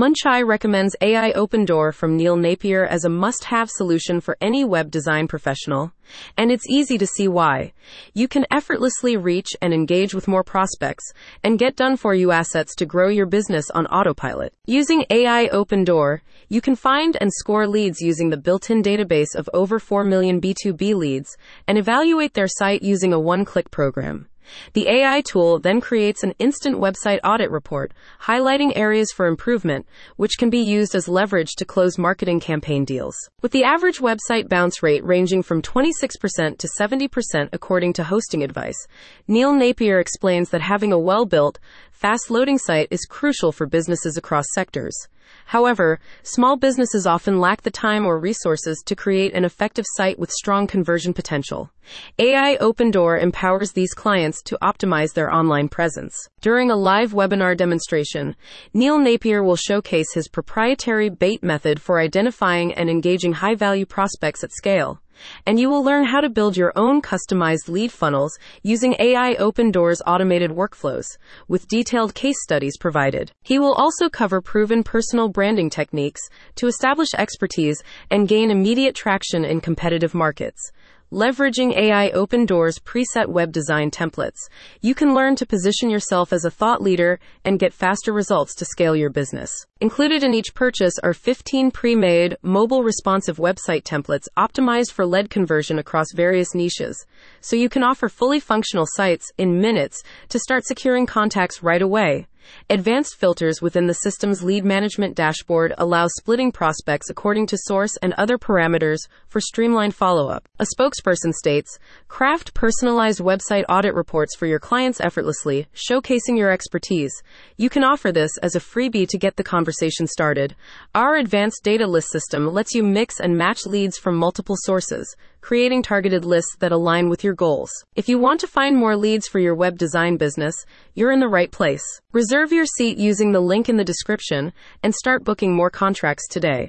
MunchEye recommends AI Open Door from Neil Napier as a must have solution for any web design professional. And it's easy to see why. You can effortlessly reach and engage with more prospects and get done for you assets to grow your business on autopilot. Using AI Open Door, you can find and score leads using the built in database of over 4 million B2B leads and evaluate their site using a one click program. The AI tool then creates an instant website audit report highlighting areas for improvement, which can be used as leverage to close marketing campaign deals. With the average website bounce rate ranging from 26% to 70% according to HostingAdvice, Neil Napier explains that having a well built, fast loading site is crucial for businesses across sectors. However, small businesses often lack the time or resources to create an effective site with strong conversion potential. AI Open Door empowers these clients to optimize their online presence. During a live webinar demonstration, Neil Napier will showcase his proprietary BAIT method for identifying and engaging high value prospects at scale and you will learn how to build your own customized lead funnels using AI Open Doors automated workflows with detailed case studies provided. He will also cover proven personal branding techniques to establish expertise and gain immediate traction in competitive markets. Leveraging AI Open Doors preset web design templates, you can learn to position yourself as a thought leader and get faster results to scale your business. Included in each purchase are 15 pre made, mobile responsive website templates optimized for lead conversion across various niches, so you can offer fully functional sites in minutes to start securing contacts right away. Advanced filters within the system's lead management dashboard allow splitting prospects according to source and other parameters for streamlined follow up. A spokesperson states Craft personalized website audit reports for your clients effortlessly, showcasing your expertise. You can offer this as a freebie to get the conversation started. Our advanced data list system lets you mix and match leads from multiple sources creating targeted lists that align with your goals. If you want to find more leads for your web design business, you're in the right place. Reserve your seat using the link in the description and start booking more contracts today.